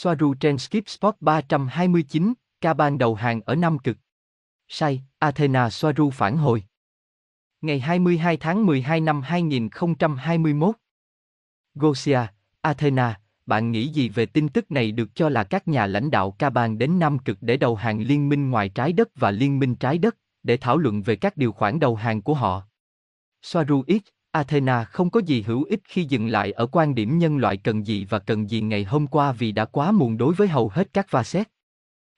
Soaru trên Skip Spot 329, ca ban đầu hàng ở Nam Cực. Sai, Athena Soaru phản hồi. Ngày 22 tháng 12 năm 2021. Gosia, Athena, bạn nghĩ gì về tin tức này được cho là các nhà lãnh đạo ca bang đến Nam Cực để đầu hàng Liên minh ngoài trái đất và Liên minh trái đất, để thảo luận về các điều khoản đầu hàng của họ? Soaru X, Athena không có gì hữu ích khi dừng lại ở quan điểm nhân loại cần gì và cần gì ngày hôm qua vì đã quá muộn đối với hầu hết các va xét.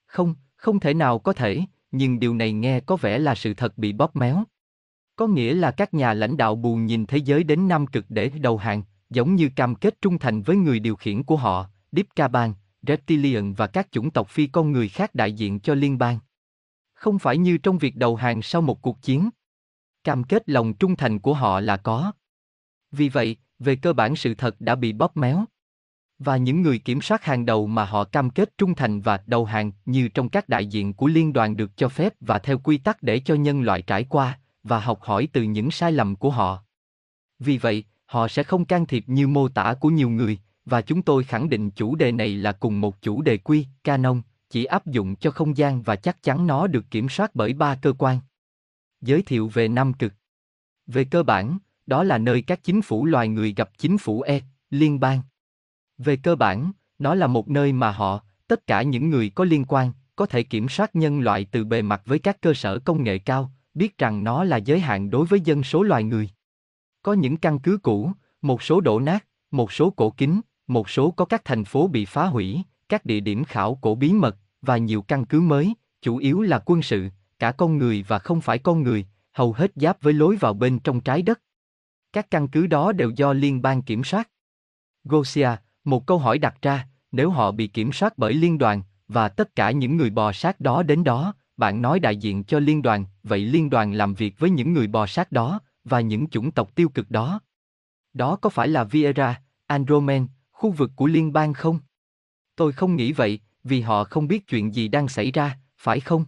Không, không thể nào có thể, nhưng điều này nghe có vẻ là sự thật bị bóp méo. Có nghĩa là các nhà lãnh đạo buồn nhìn thế giới đến Nam Cực để đầu hàng, giống như cam kết trung thành với người điều khiển của họ, Deep Caban, Reptilian và các chủng tộc phi con người khác đại diện cho liên bang. Không phải như trong việc đầu hàng sau một cuộc chiến. Cam kết lòng trung thành của họ là có. Vì vậy, về cơ bản sự thật đã bị bóp méo. Và những người kiểm soát hàng đầu mà họ cam kết trung thành và đầu hàng như trong các đại diện của liên đoàn được cho phép và theo quy tắc để cho nhân loại trải qua và học hỏi từ những sai lầm của họ. Vì vậy, họ sẽ không can thiệp như mô tả của nhiều người, và chúng tôi khẳng định chủ đề này là cùng một chủ đề quy, canon, chỉ áp dụng cho không gian và chắc chắn nó được kiểm soát bởi ba cơ quan. Giới thiệu về Nam Cực Về cơ bản, đó là nơi các chính phủ loài người gặp chính phủ E, liên bang. Về cơ bản, nó là một nơi mà họ, tất cả những người có liên quan, có thể kiểm soát nhân loại từ bề mặt với các cơ sở công nghệ cao, biết rằng nó là giới hạn đối với dân số loài người. Có những căn cứ cũ, một số đổ nát, một số cổ kính, một số có các thành phố bị phá hủy, các địa điểm khảo cổ bí mật và nhiều căn cứ mới, chủ yếu là quân sự, cả con người và không phải con người, hầu hết giáp với lối vào bên trong trái đất. Các căn cứ đó đều do liên bang kiểm soát. Gosia, một câu hỏi đặt ra, nếu họ bị kiểm soát bởi liên đoàn, và tất cả những người bò sát đó đến đó, bạn nói đại diện cho liên đoàn, vậy liên đoàn làm việc với những người bò sát đó, và những chủng tộc tiêu cực đó. Đó có phải là Viera, Andromen, khu vực của liên bang không? Tôi không nghĩ vậy, vì họ không biết chuyện gì đang xảy ra, phải không?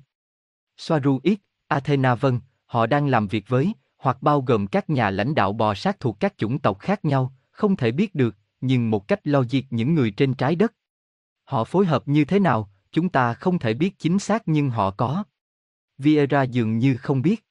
Soaru Athena vân, họ đang làm việc với, hoặc bao gồm các nhà lãnh đạo bò sát thuộc các chủng tộc khác nhau, không thể biết được, nhưng một cách logic những người trên trái đất. Họ phối hợp như thế nào, chúng ta không thể biết chính xác nhưng họ có. Vieira dường như không biết.